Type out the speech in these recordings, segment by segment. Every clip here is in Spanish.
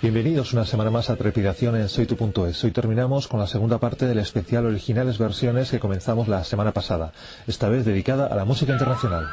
Bienvenidos una semana más a Trepidación en SoyTu.es. Hoy terminamos con la segunda parte del especial Originales Versiones que comenzamos la semana pasada, esta vez dedicada a la música internacional.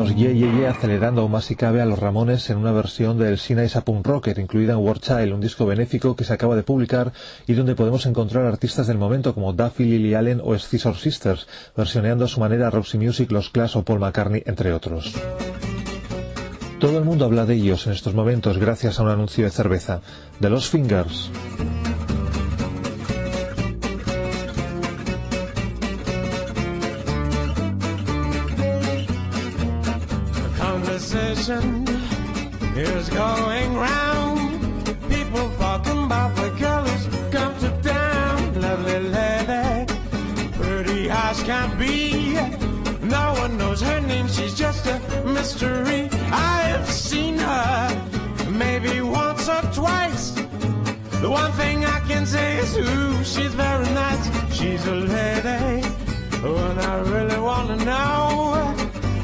Neoyorquinos Ye Ye Ye acelerando aún más si cabe a los Ramones en una versión del Sina Punk Rocker incluida en War Child, un disco benéfico que se acaba de publicar y donde podemos encontrar artistas del momento como Duffy, Lily Allen o Scissor Sisters, versioneando a su manera Roxy Music, Los Clash o Paul McCartney, entre otros. Todo el mundo habla de ellos en estos momentos gracias a un anuncio de cerveza, de los Fingers. One thing I can say is, ooh, she's very nice. She's a lady, and I really wanna know.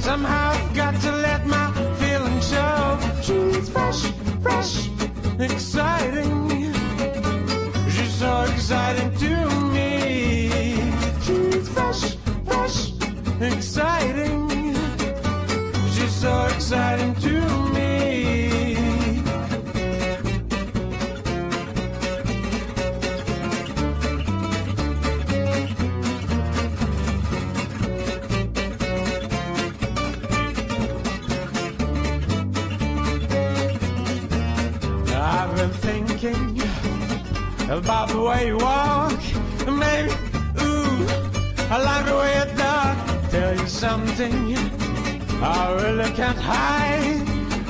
Somehow I've got to let my feelings show. She's fresh, fresh, exciting. She's so exciting about the way you walk. Maybe, ooh, I like the way you talk. Tell you something I really can't hide.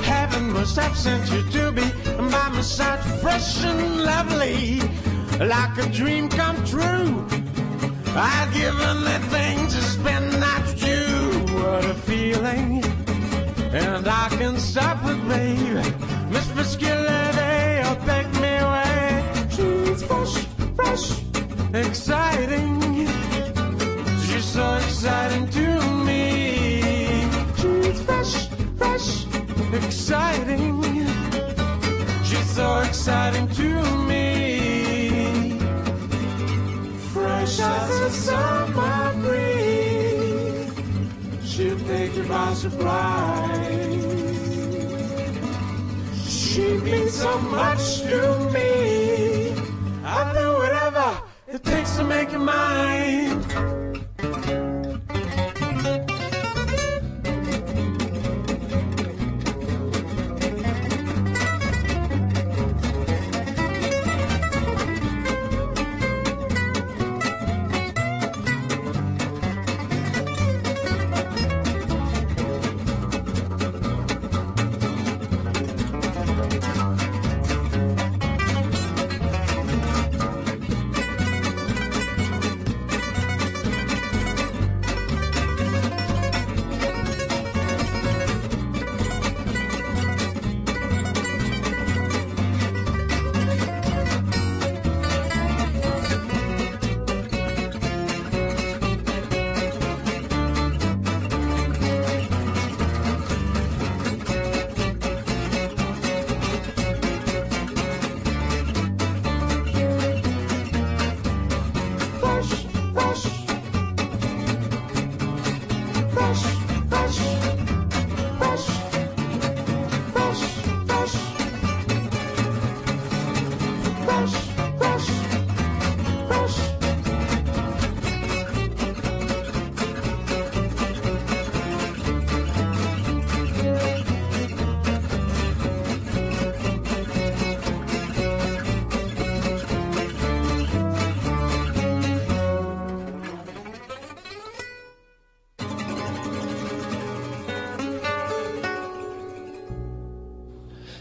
Heaven must have sent you to be by my side, fresh and lovely, like a dream come true. I'd give anything to spend the night with you. What a feeling, and I can stop it, babe. Miss Muscularity, fresh, exciting. She's so exciting to me. She's fresh, fresh, exciting. She's so exciting to me. Fresh as a summer breeze. She'll take you by surprise. She means so much to me. I'll do whatever it takes to make you mine.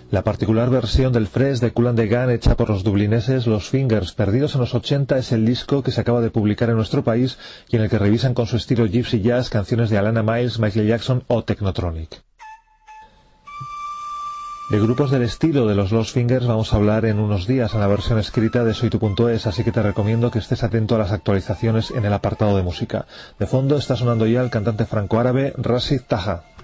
La particular versión del Fresh de the Gun hecha por los dublineses Los Fingers, perdidos en los 80, es el disco que se acaba de publicar en nuestro país y en el que revisan con su estilo gypsy jazz canciones de Alana Miles, Michael Jackson o Technotronic. De grupos del estilo de los Lost Fingers vamos a hablar en unos días en la versión escrita de soytu.es, así que te recomiendo que estés atento a las actualizaciones en el apartado de música. De fondo está sonando ya el cantante franco-árabe Rashid Taha.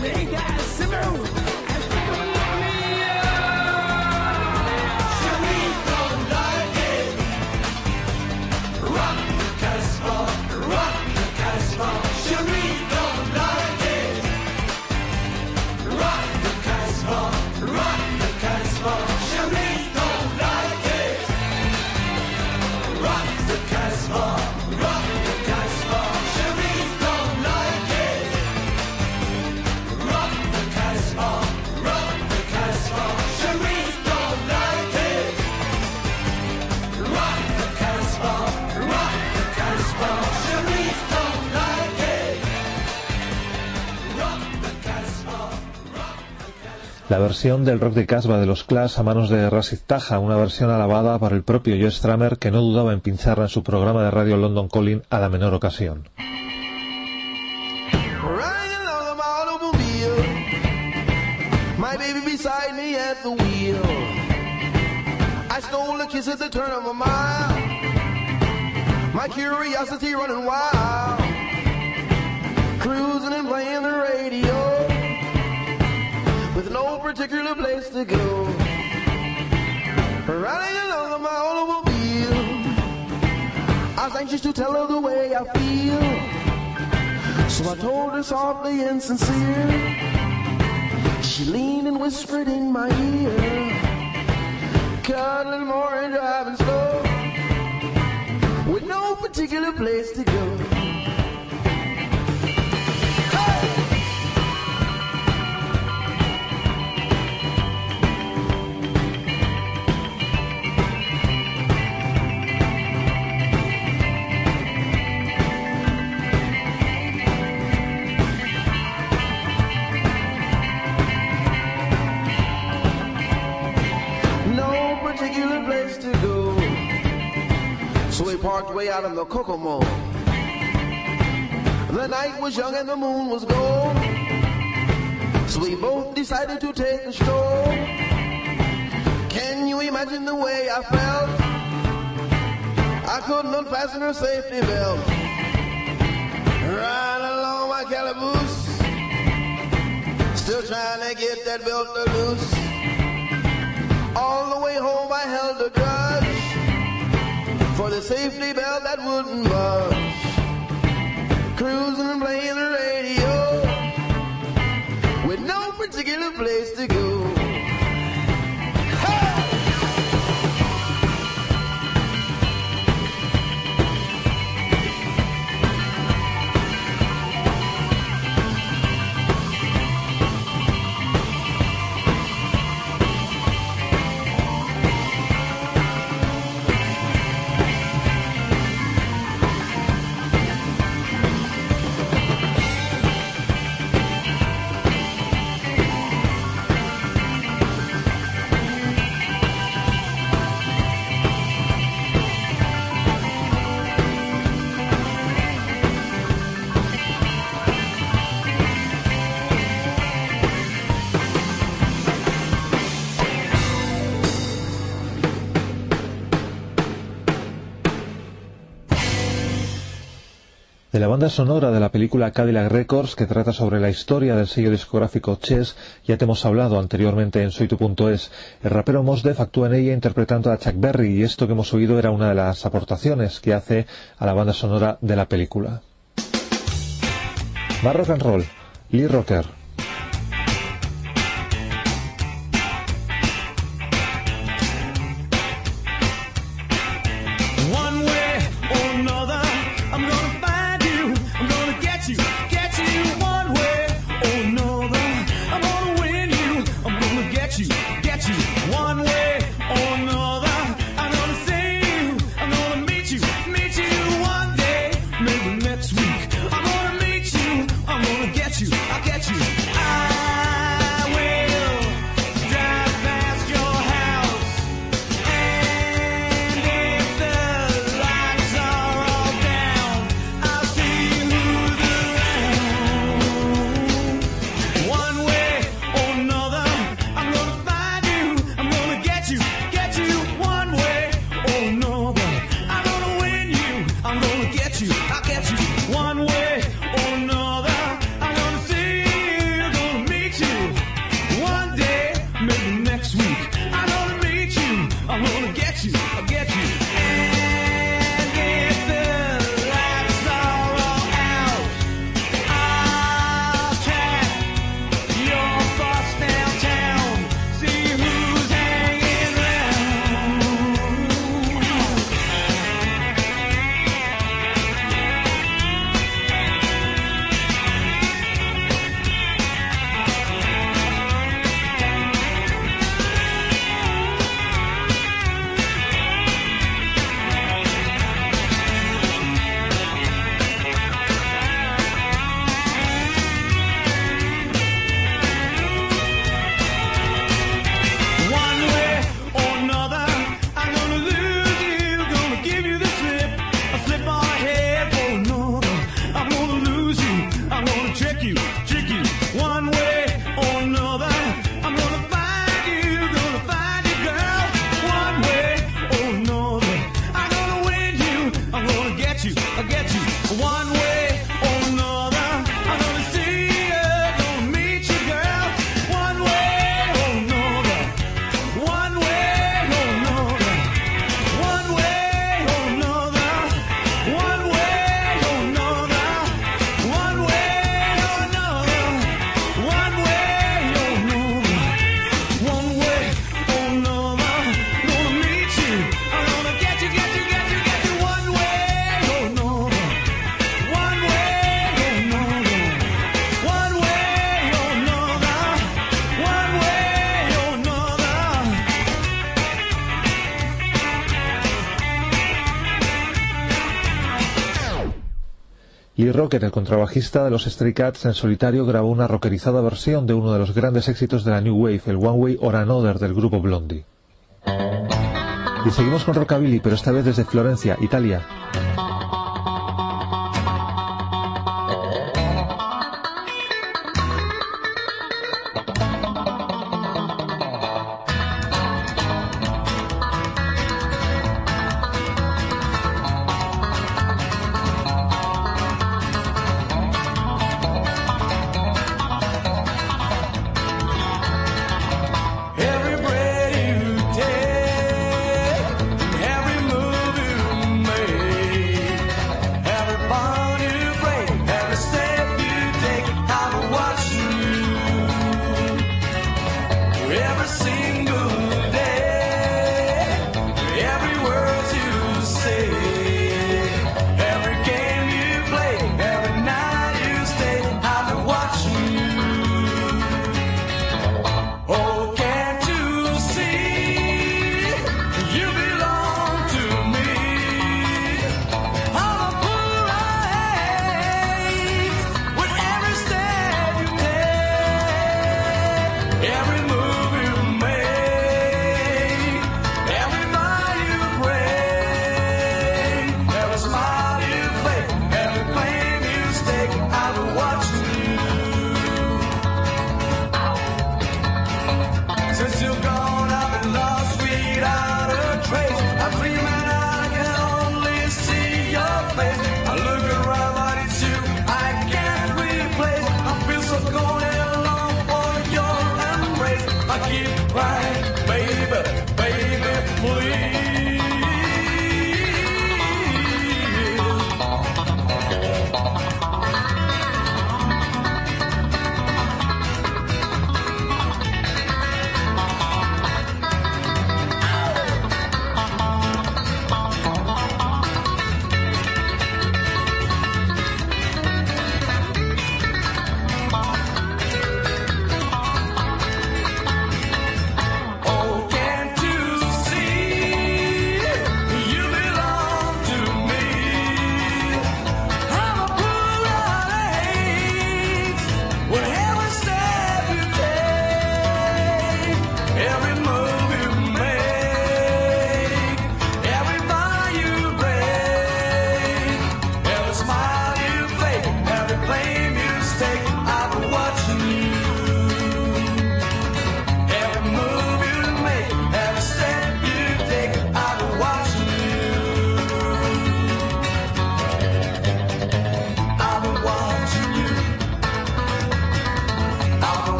make se move. La versión del rock de Casbah de los Clash a manos de Rasid Taja, una versión alabada por el propio Joe Stramer que no dudaba en pincharla en su programa de radio London Calling a la menor ocasión. Curiosity running wild, cruising and playing the radio. With no particular place to go. Riding along on my automobile, I was anxious to tell her the way I feel. So I told her softly and sincere. She leaned and whispered in my ear, cuddling more and driving slow, with no particular place to go. Way out in the Kokomo. The night was young and the moon was gold. So we both decided to take a stroll. Can you imagine the way I felt? I couldn't unfasten her safety belt. Right along my calaboose. Still trying to get that belt loose. All the way home I held a grudge for the safety belt that wouldn't budge. Cruising and playing the radio with no particular place to go. Banda sonora de la película Cadillac Records que trata sobre la historia del sello discográfico Chess, ya te hemos hablado anteriormente en soytu.es. El rapero Mos Def actúa en ella interpretando a Chuck Berry y esto que hemos oído era una de las aportaciones que hace a la banda sonora de la película. Más and roll, Lee Rocker. Rocker, el contrabajista de los Stray Cats en solitario, grabó una rockerizada versión de uno de los grandes éxitos de la New Wave, el One Way or Another del grupo Blondie. Y seguimos con Rockabilly, pero esta vez desde Florencia, Italia.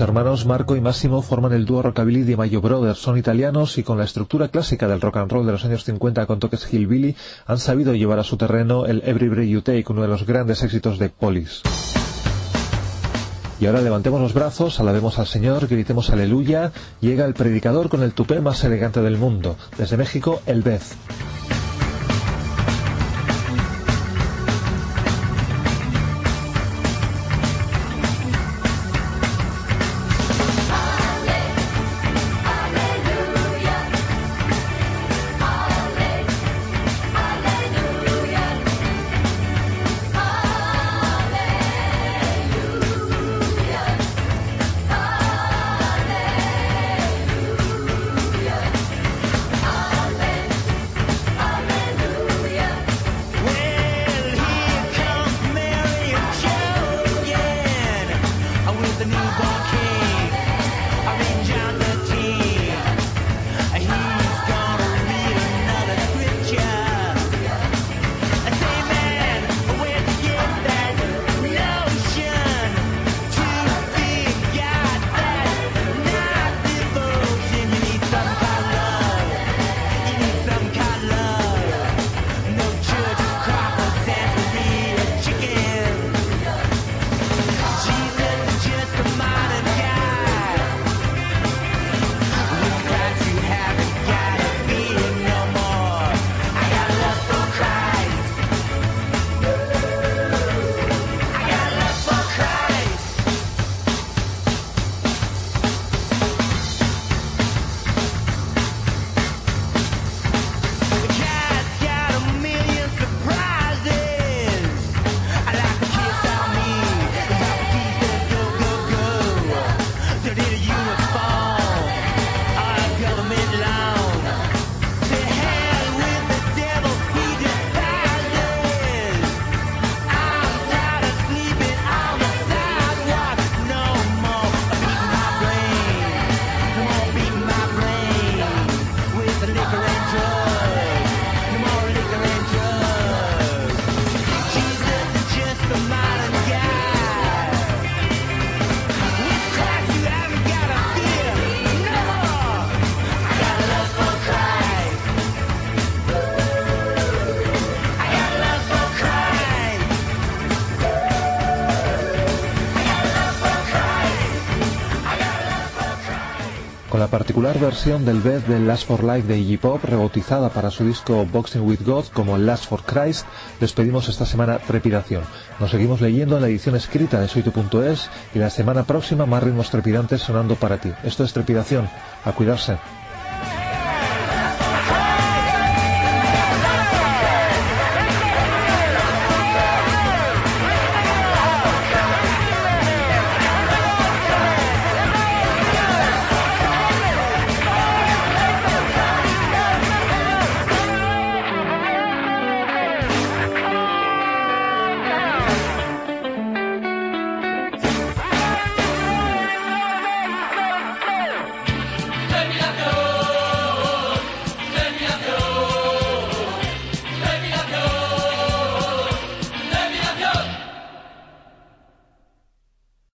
Hermanos Marco y Máximo forman el dúo rockabilly de Mayo Brothers. Son italianos y con la estructura clásica del rock and roll de los años 50 con toques hillbilly han sabido llevar a su terreno el Every Breath You Take, uno de los grandes éxitos de Police. Y ahora levantemos los brazos, alabemos al Señor, gritemos aleluya. Llega el predicador con el tupé más elegante del mundo. Desde México, el Beth. Versión del bed de Last for Life de Iggy Pop, rebautizada para su disco Boxing with God como Last for Christ, despedimos esta semana Trepidación. Nos seguimos leyendo en la edición escrita de soytu.es y la semana próxima más ritmos trepidantes sonando para ti. Esto es Trepidación. A cuidarse.